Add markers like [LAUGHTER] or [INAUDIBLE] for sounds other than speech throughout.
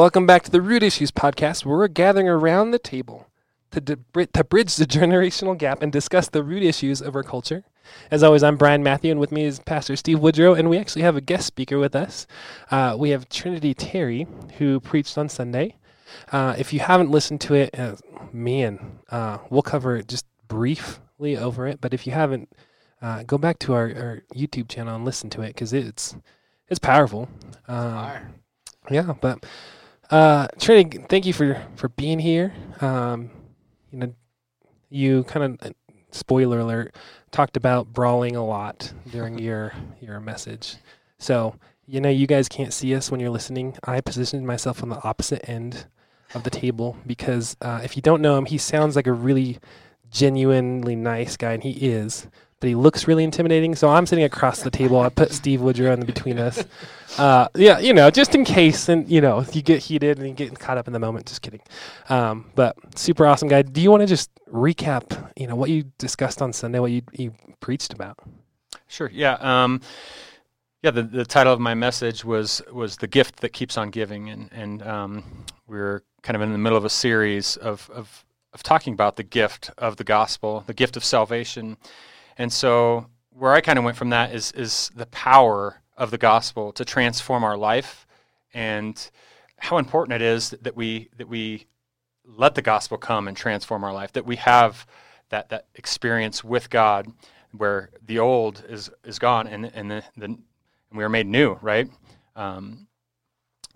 welcome back to the Root Issues podcast, where we're gathering around the table to, de- to bridge the [LAUGHS] generational gap and discuss the root issues of our culture. As always, I'm Brian Matthew, and with me is Pastor Steve Woodrow, and we actually have a guest speaker with us. Uh, we have Trinity Terry, who preached on Sunday. Uh, if you haven't listened to it, uh, man, uh, we'll cover it just briefly over it. But if you haven't, uh, go back to our, our, YouTube channel and listen to it because it's it's powerful. Um, yeah, but uh, Trinity, thank you for for being here. Um, you know, you kind of spoiler alert talked about brawling a lot during [LAUGHS] your your message. So you know, you guys can't see us when you're listening. I positioned myself on the opposite end of the table because uh, if you don't know him, he sounds like a really genuinely nice guy, and he is but he looks really intimidating. So I'm sitting across the table. I put Steve Woodrow in between us. Uh, yeah, you know, just in case, and you know, you get heated and you get caught up in the moment. Just kidding. Um, but super awesome guy. Do you want to just recap, you know, what you discussed on Sunday, what you you preached about? Sure. Yeah. Um, yeah. The, the title of my message was was the gift that keeps on giving, and and um, we we're kind of in the middle of a series of of of talking about the gift of the gospel, the gift of salvation and so where I kind of went from that is is the power of the gospel to transform our life and how important it is that, we that we let the gospel come and transform our life that we have that that experience with God where the old is is gone and and the, the and we are made new right? Um,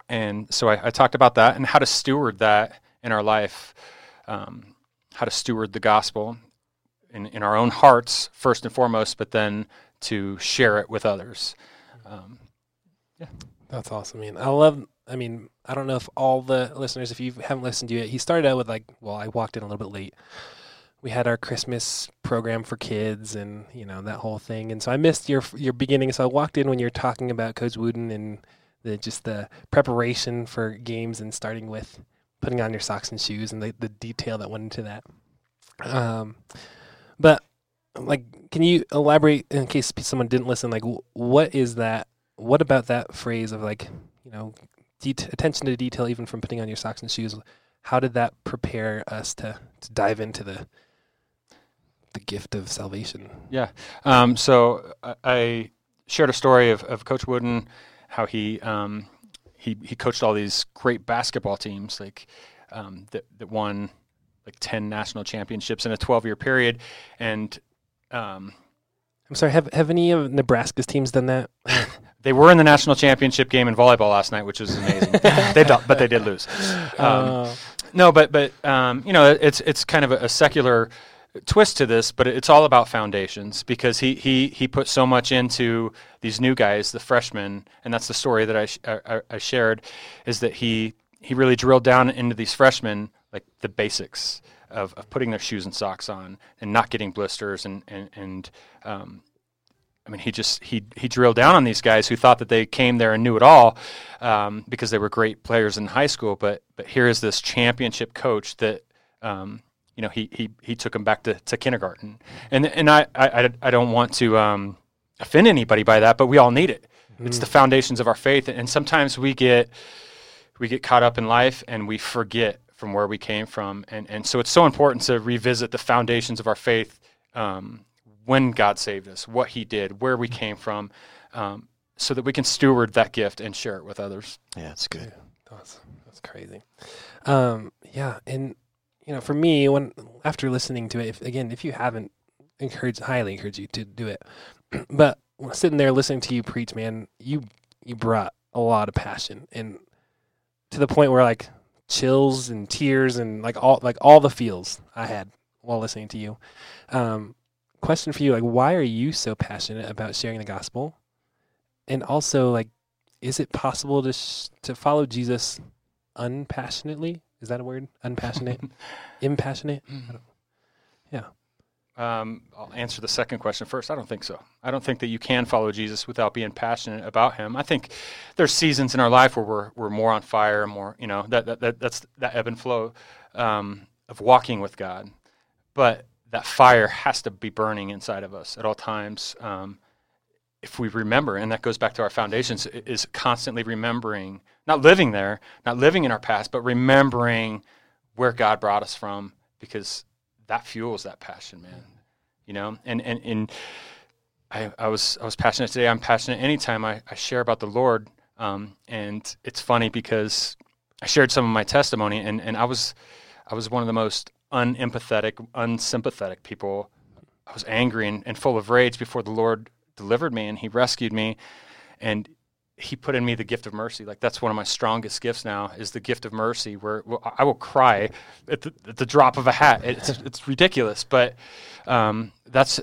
and so I, I, talked about that and how to steward that in our life um, how to steward the gospel in, in our own hearts first and foremost, but then to share it with others. Um, yeah, that's awesome, man. I love. I mean, I don't know if all the listeners, if you haven't listened to it, he started out with like, well, I walked in a little bit late. We had our Christmas program for kids, and you know that whole thing. And so I missed your your beginning. So I walked in when you were talking about Coach Wooden and the just the preparation for games and starting with putting on your socks and shoes and the, the detail that went into that. Um, but like, can you elaborate in case someone didn't listen? Like, what is that? What about that phrase of like, you know, det- attention to detail, even from putting on your socks and shoes? How did that prepare us to to dive into the the gift of salvation? Yeah. Um, so I, I, shared a story of, of Coach Wooden, how he um, he he coached all these great basketball teams, like um, that that won like 10 national championships in a 12 year period. And um, I'm sorry, have, have any of Nebraska's teams done that? [LAUGHS] they were in the national championship game in volleyball last night, which was amazing. they but they did lose. [LAUGHS] Um, uh. No, but but um, you know, it's it's kind of a, a, secular twist to this, but it's all about foundations because he he he put so much into these new guys, the freshmen, and that's the story that I sh- I, I shared, is that he he really drilled down into these freshmen like the basics of, of putting their shoes and socks on and not getting blisters and and, and um, I mean, he just he he drilled down on these guys who thought that they came there and knew it all um, because they were great players in high school. But but here is this championship coach that um, you know he he he took them back to, to kindergarten. And and I I, I don't want to um, offend anybody by that, but we all need it. Mm-hmm. It's the foundations of our faith, and sometimes we get we get caught up in life and we forget from where we came from. And, and so it's so important to revisit the foundations of our faith um, when God saved us, what He did, where we came from, um, so that we can steward that gift and share it with others. Yeah, that's good. Yeah, that's, that's crazy. Um, yeah. And, you know, for me, when after listening to it, if, again, if you haven't, encourage, highly encourage you to do it. [CLEARS THROAT] but sitting there listening to you preach, man, you, you brought a lot of passion and to the point where like chills and tears and like all like all the feels I had while listening to you. Um, question for you: like, why are you so passionate about sharing the gospel? And also, like, is it possible to sh- to follow Jesus unpassionately? Is that a word? Unpassionate, [LAUGHS] impassionate. Yeah. Um, I'll answer the second question first. I don't think so. I don't think that you can follow Jesus without being passionate about Him. I think there's seasons in our life where we're we're more on fire, more you know that, that, that that's that ebb and flow um, of walking with God, but that fire has to be burning inside of us at all times. Um, if we remember, and that goes back to our foundations, is constantly remembering, not living there, not living in our past, but remembering where God brought us from, because that fuels that passion, man. You know, and and and I, I was I was passionate today. I'm passionate anytime I, I share about the Lord. Um, and it's funny because I shared some of my testimony, and, and I was I was one of the most unempathetic, unsympathetic people. I was angry and, and full of rage before the Lord delivered me and he rescued me and he put in me the gift of mercy. Like that's one of my strongest gifts now is the gift of mercy where I will cry at the, at the, drop of a hat. It's, it's ridiculous, but um, that's,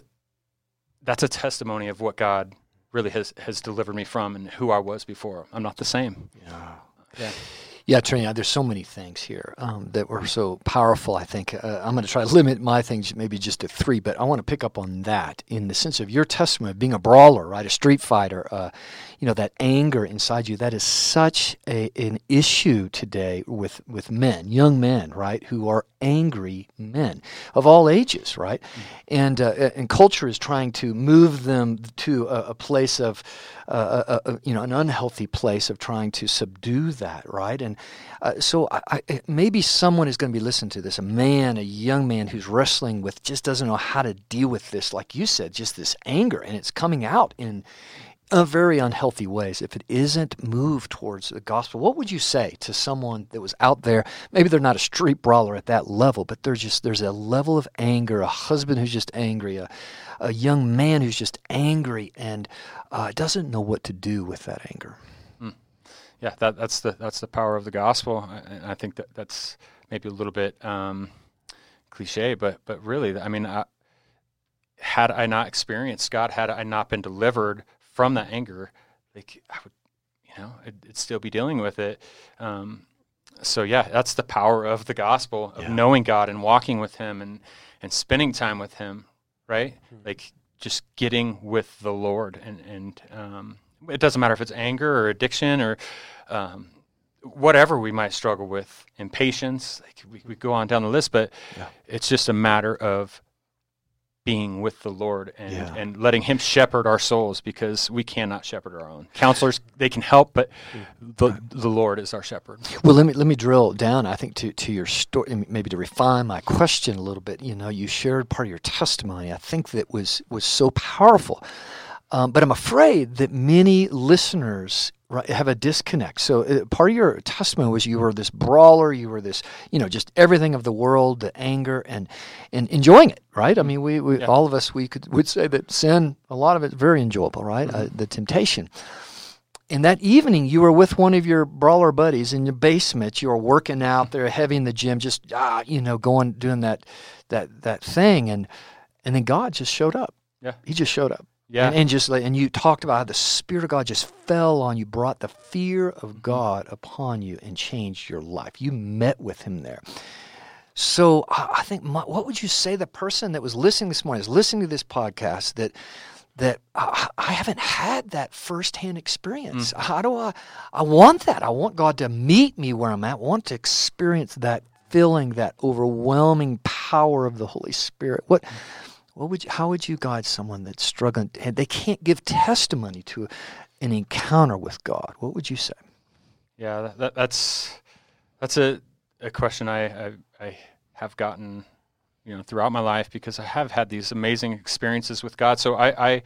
that's a testimony of what God really has, has delivered me from and who I was before. I'm not the same. Yeah. Yeah. Yeah, Trina, there's so many things here um, that were so powerful. I think uh, I'm going to try to limit my things maybe just to three, but I want to pick up on that in the sense of your testimony of being a brawler, right, a street fighter. Uh, you know that anger inside you. That is such a, an issue today with with men, young men, right, who are angry men of all ages, right, mm-hmm. and uh, and culture is trying to move them to a, a place of a, a, you know an unhealthy place of trying to subdue that, right? And uh, so I, I, maybe someone is going to be listening to this, a man, a young man who's wrestling with just doesn't know how to deal with this, like you said, just this anger, and it's coming out in uh, very unhealthy ways if it isn't moved towards the gospel. What would you say to someone that was out there? Maybe they're not a street brawler at that level, but there's just there's a level of anger, a husband who's just angry, a, a young man who's just angry and uh, doesn't know what to do with that anger. Mm. Yeah, that, that's the that's the power of the gospel. I, I think that that's maybe a little bit um, cliche, but but really, I mean, I, had I not experienced God, had I not been delivered from that anger, like I would, you know, I'd, I'd still be dealing with it. Um, so yeah, that's the power of the gospel of yeah. knowing God and walking with Him and and spending time with Him, right? Mm-hmm. Like just getting with the Lord, and and um, it doesn't matter if it's anger or addiction or um, whatever we might struggle with, impatience. Like we, we go on down the list, but yeah. it's just a matter of being with the Lord and, yeah. and letting Him shepherd our souls because we cannot shepherd our own. Counselors they can help, but the the Lord is our shepherd. Well, let me let me drill down. I think to to your story, maybe to refine my question a little bit. You know, you shared part of your testimony. I think that was was so powerful. Um, but I'm afraid that many listeners right, have a disconnect. So uh, part of your testimony was you were this brawler, you were this, you know, just everything of the world, the anger, and and enjoying it, right? I mean, we, we yeah. all of us we could would say that sin, a lot of it, very enjoyable, right? Mm-hmm. Uh, the temptation. And that evening, you were with one of your brawler buddies in your basement. You were working out there, heavy in the gym, just ah, you know, going doing that that that thing, and and then God just showed up. Yeah, He just showed up. Yeah. And, and, just like, and you talked about how the Spirit of God just fell on you, brought the fear of mm-hmm. God upon you, and changed your life. You met with Him there. So I think, my, what would you say the person that was listening this morning is listening to this podcast that that I, I haven't had that firsthand experience. Mm. How do I? I want that. I want God to meet me where I'm at. I want to experience that feeling, that overwhelming power of the Holy Spirit. What? Mm what would you, how would you guide someone that's struggling they can't give testimony to an encounter with God? What would you say? Yeah, that, that's that's a, a question I, I, I have gotten you know throughout my life because I have had these amazing experiences with God. So I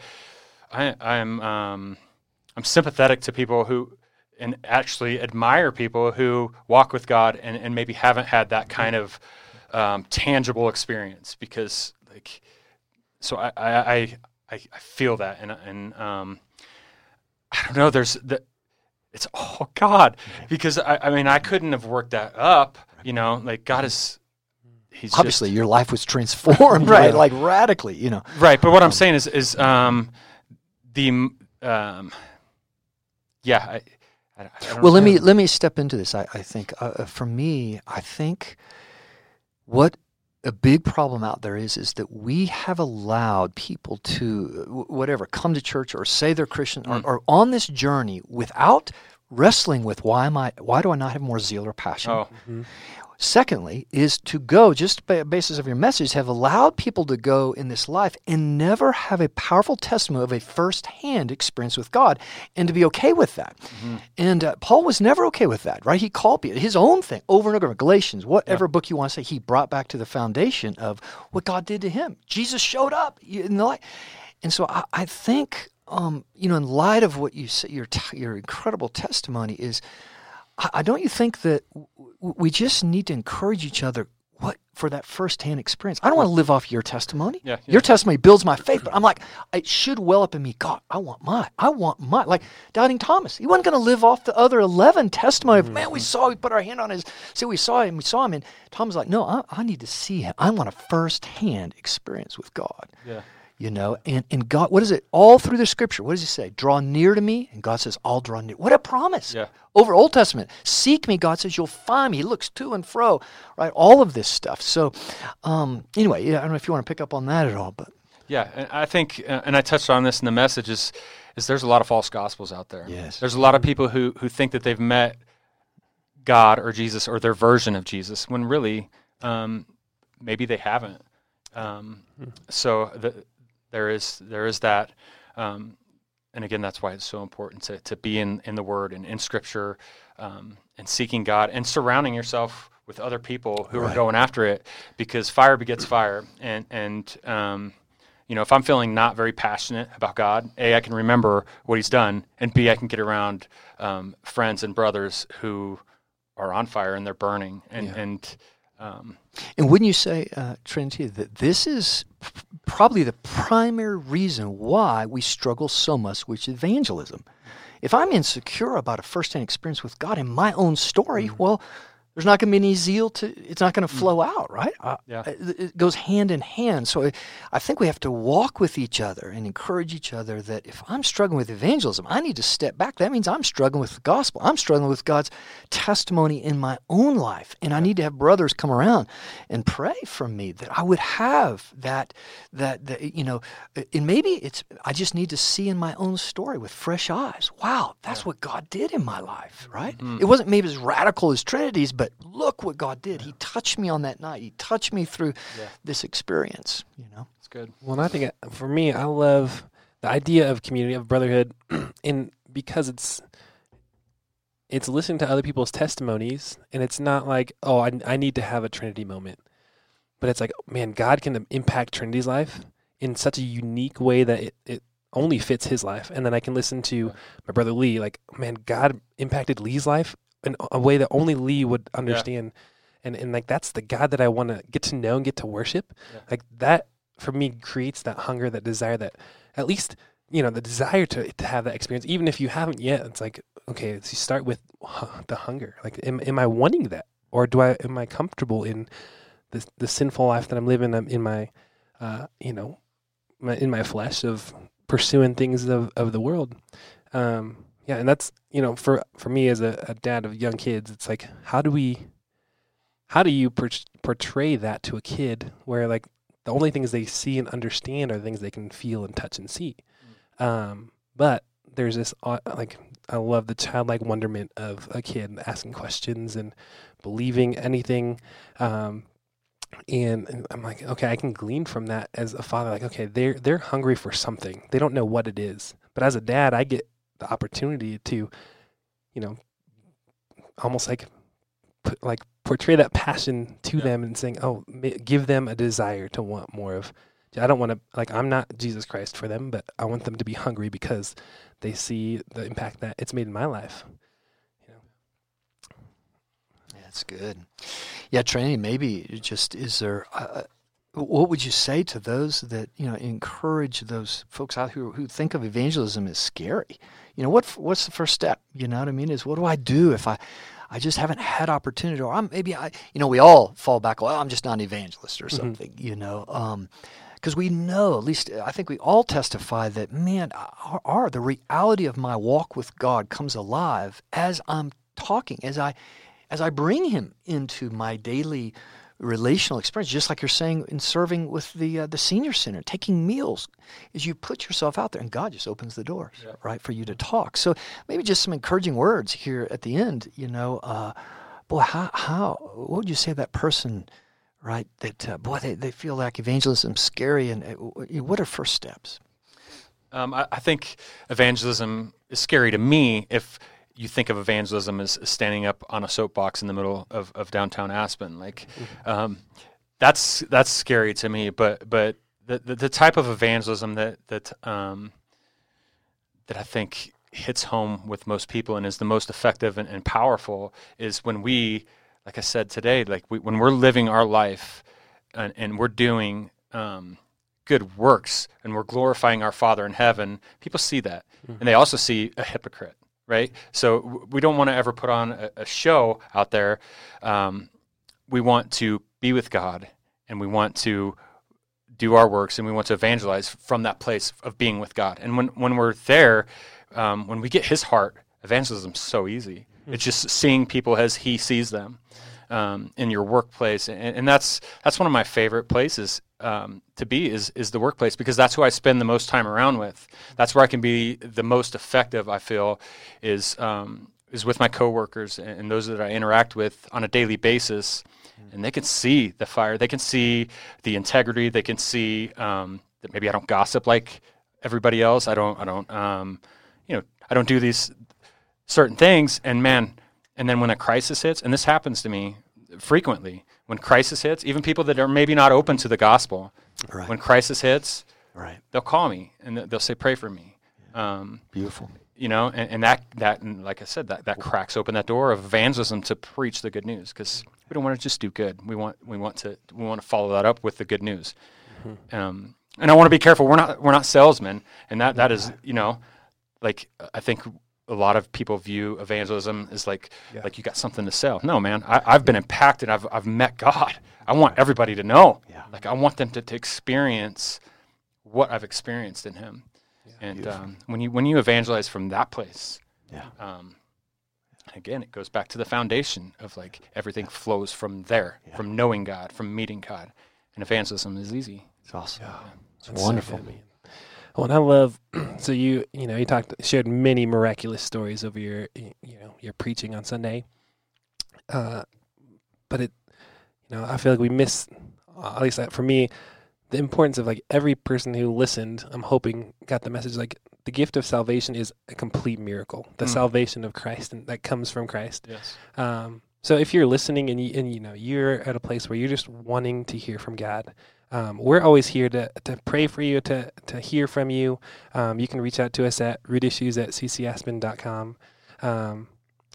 I, I am um, I'm sympathetic to people who and actually admire people who walk with God and, and maybe haven't had that kind of um, tangible experience because like so I, I, I, I feel that, and and um, I don't know. There's the, it's [LAUGHS] oh God, because I, I mean I couldn't have worked that up. You know, like God is. He's obviously just, your life was transformed, [LAUGHS] right? Like radically, you know. Right, but what I'm saying is, is um, the um, yeah. I, I, I well, know. let me let me step into this. I, I think uh, uh for me, I think what a big problem out there is is that we have allowed people to whatever come to church or say they're Christian mm. or, or, on this journey without wrestling with why am I why do I not have more zeal or passion? Oh. Mm-hmm. Secondly, is to go just by basis of your message have allowed people to go in this life and never have a powerful testimony of a first-hand experience with God, and to be okay with that. Mm-hmm. And uh, Paul was never okay with that, right? He called people his own thing over and over. Galatians, whatever yeah. book you want to say, he brought back to the foundation of what God did to him. Jesus showed up in the light, and so I, I think um, you know, in light of what you say, your your incredible testimony is, I, I, don't you think that w- we just need to encourage each other what for that firsthand experience. I don't want to live off your testimony. Yeah, yeah. Your testimony builds my faith, but I'm like, it should well up in me. God, I want my, I want my. Like doubting Thomas, he wasn't going to live off the other eleven testimony. Of, Man, we mm-hmm. saw. We put our hand on his. See, we saw him. We saw him, and Thomas like, no, I, I need to see him. I want a firsthand experience with God. Yeah you know and, and god what is it? All through the scripture what does he say? Draw near to me and god says i'll draw near. What a promise. Yeah. over old testament. Seek me god says you'll find me. He looks to and fro right? All of this stuff. So um, anyway yeah, i don't know if you want to pick up on that at all but yeah i think uh, and i touched on this in the message is, is there's a lot of false gospels out there. Yes. There's a lot of people who who think that they've met god or jesus or their version of jesus when really um, maybe they haven't. Um, hmm. so the, there is there is that, um, and again, that's why it's so important to, to be in, in the Word and in Scripture um, and seeking God and surrounding yourself with other people who right. are going after it because fire begets fire and and um, you know if I'm feeling not very passionate about God, a I can remember what He's done, and b I can get around um, friends and brothers who are on fire and they're burning and yeah. and um, and wouldn't you say, uh, Trinity, that this is probably the primary reason why we struggle so much with evangelism? If I'm insecure about a first-hand experience with God in my own story, mm-hmm. well, there's not going to be any zeal to it's not going to mm. flow out right uh, yeah. it goes hand in hand so i think we have to walk with each other and encourage each other that if i'm struggling with evangelism i need to step back that means i'm struggling with the gospel i'm struggling with god's testimony in my own life and i need to have brothers come around and pray for me that i would have that that, that you know and maybe it's i just need to see in my own story with fresh eyes wow that's yeah. what god did in my life right mm-hmm. it wasn't maybe as radical as trinity's but but look what God did. He touched me on that night. He touched me through yeah. this experience. You know, it's good. Well, I think uh, for me, I love the idea of community of brotherhood, [CLEARS THROAT] and because it's it's listening to other people's testimonies, and it's not like oh, I I need to have a Trinity moment, but it's like man, God can impact Trinity's life in such a unique way that it, it only fits his life. And then I can listen to my brother Lee, like, man, God impacted Lee's life in a way that only Lee would understand. Yeah. And and like that's the God that I want to get to know and get to worship. Yeah. Like that for me creates that hunger, that desire, that at least you know the desire to to have that experience, even if you haven't yet. It's like okay, so you start with the hunger. Like, am am I wanting that, or do I am I comfortable in the the sinful life that I'm living I'm in my, uh, you know, my, in my flesh of pursuing things of of the world. Um, yeah, and that's you know for for me as a, a dad of young kids, it's like how do we, how do you per- portray that to a kid where like the only things they see and understand are things they can feel and touch and see, mm. um, but there's this uh, like I love the childlike wonderment of a kid asking questions and believing anything. Um, and I'm like, okay, I can glean from that as a father. Like, okay, they're they're hungry for something. They don't know what it is. But as a dad, I get the opportunity to, you know, almost like put, like portray that passion to yeah. them and saying, "Oh, give them a desire to want more of." I don't want to like I'm not Jesus Christ for them, but I want them to be hungry because they see the impact that it's made in my life. You know. Yeah, that's good. Yeah, training. Maybe just is there. Uh, what would you say to those that you know encourage those folks out who who think of evangelism as scary? you know what what's the first step you know what i mean is what do i do if i i just haven't had opportunity or i'm maybe i you know we all fall back well i'm just not an evangelist or mm-hmm. something mm-hmm. you know um because we know at least i think we all testify that man our, our the reality of my walk with god comes alive as i'm talking as i as i bring him into my daily relational experience, just like you're saying in serving with the uh, the senior center, taking meals, is you put yourself out there, and God just opens the doors, yeah. right, for you to talk. So maybe just some encouraging words here at the end. You know, uh, boy, how how what would you say that person? Right, that uh, boy, they, they feel like evangelism's scary, and uh, what are first steps? Um, I, I think evangelism is scary to me if you think of evangelism as, standing up on a soapbox in the middle of, of downtown Aspen. Like, mm-hmm. um, that's that's scary to me. But but the, the, the type of evangelism that that um, that I think hits home with most people and is the most effective and, and powerful is when we, like I said today, like we, when we're living our life and, and we're doing um, good works and we're glorifying our Father in heaven. People see that, mm-hmm. and they also see a hypocrite right? So we don't want to ever put on a, a show out there. Um, we want to be with God, and we want to do our works, and we want to evangelize from that place of being with God. And when when we're there, um, when we get His heart, evangelism is so easy. Mm-hmm. It's just seeing people as He sees them. Um, in your workplace, and, and, that's that's one of my favorite places um, to be is is the workplace because that's who I spend the most time around with. That's where I can be the most effective. I feel is um, is with my coworkers and, and those that I interact with on a daily basis, and they can see the fire. They can see the integrity. They can see um, that maybe I don't gossip like everybody else. I don't. I don't. Um, you know, I don't do these certain things. And man, and then when a crisis hits, and this happens to me frequently when crisis hits, even people that are maybe not open to the gospel, right. when crisis hits, right. they'll call me and they'll say, "Pray for me." Um, Beautiful. You know, and, and that that and like I said, that that cracks open that door of evangelism to preach the good news because we don't want to just do good. We want we want to we want to follow that up with the good news. Mm-hmm. Um, and I want to be careful. We're not we're not salesmen, and that that is you know, like I think a lot of people view evangelism as like yeah. like you got something to sell. No, man, I, have been impacted. I've I've met God. I want everybody to know. Yeah. Like I want them to, to experience what I've experienced in Him. Yeah, and um, when you when you evangelize from that place, yeah. Um, again, it goes back to the foundation of like everything flows from there, from knowing God, from meeting God, and evangelism is easy. It's awesome. Yeah. It's wonderful. So well, and I love [CLEARS THROAT] so you you know you talked shared many miraculous stories over your you know your preaching on Sunday, uh, but it you know I feel like we miss at least that for me the importance of like every person who listened. I'm hoping got the message like the gift of salvation is a complete miracle. The mm. salvation of Christ and that comes from Christ. Yes. Um, so if you're listening and you and you know you're at a place where you're just wanting to hear from God, um, we're always here to, to pray for you, to, to hear from you. Um, you can reach out to us at rootissues at ccaspen.com. Um,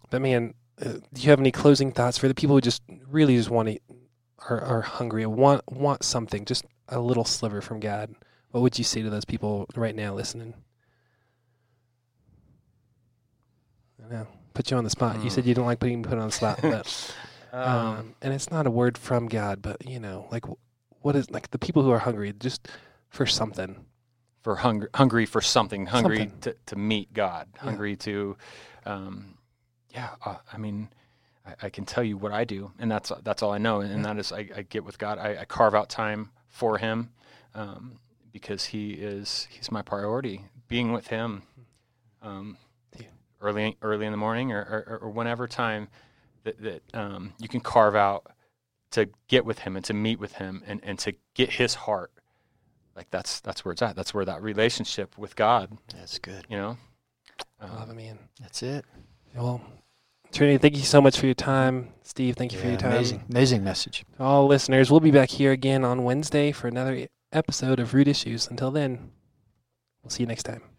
but man, uh, do you have any closing thoughts for the people who just really just want to, are, are hungry, want, want something, just a little sliver from God? What would you say to those people right now listening? I know, put you on the spot. Mm. You said you don't like being put on the spot, but, [LAUGHS] um, um, and it's not a word from God, but you know, like what is like the people who are hungry just for something for hungry hungry for something hungry something. To, to meet god yeah. hungry to um, yeah uh, i mean I, I, can tell you what i do and that's that's all i know and, that is I, I, get with god I, I, carve out time for him um, because he is he's my priority being with him um, yeah. early early in the morning or, or, or whenever time that, that um, you can carve out to get with him and to meet with him and, and to get his heart. Like that's that's where it's at. That's where that relationship with god that's good. you know? Um, love it man. That's it. Well trinity thank you so much for your time. Steve thank you yeah, for your time. amazing amazing message. To all listeners we'll be back here again on wednesday for another episode of root issues. Until then we'll see you next time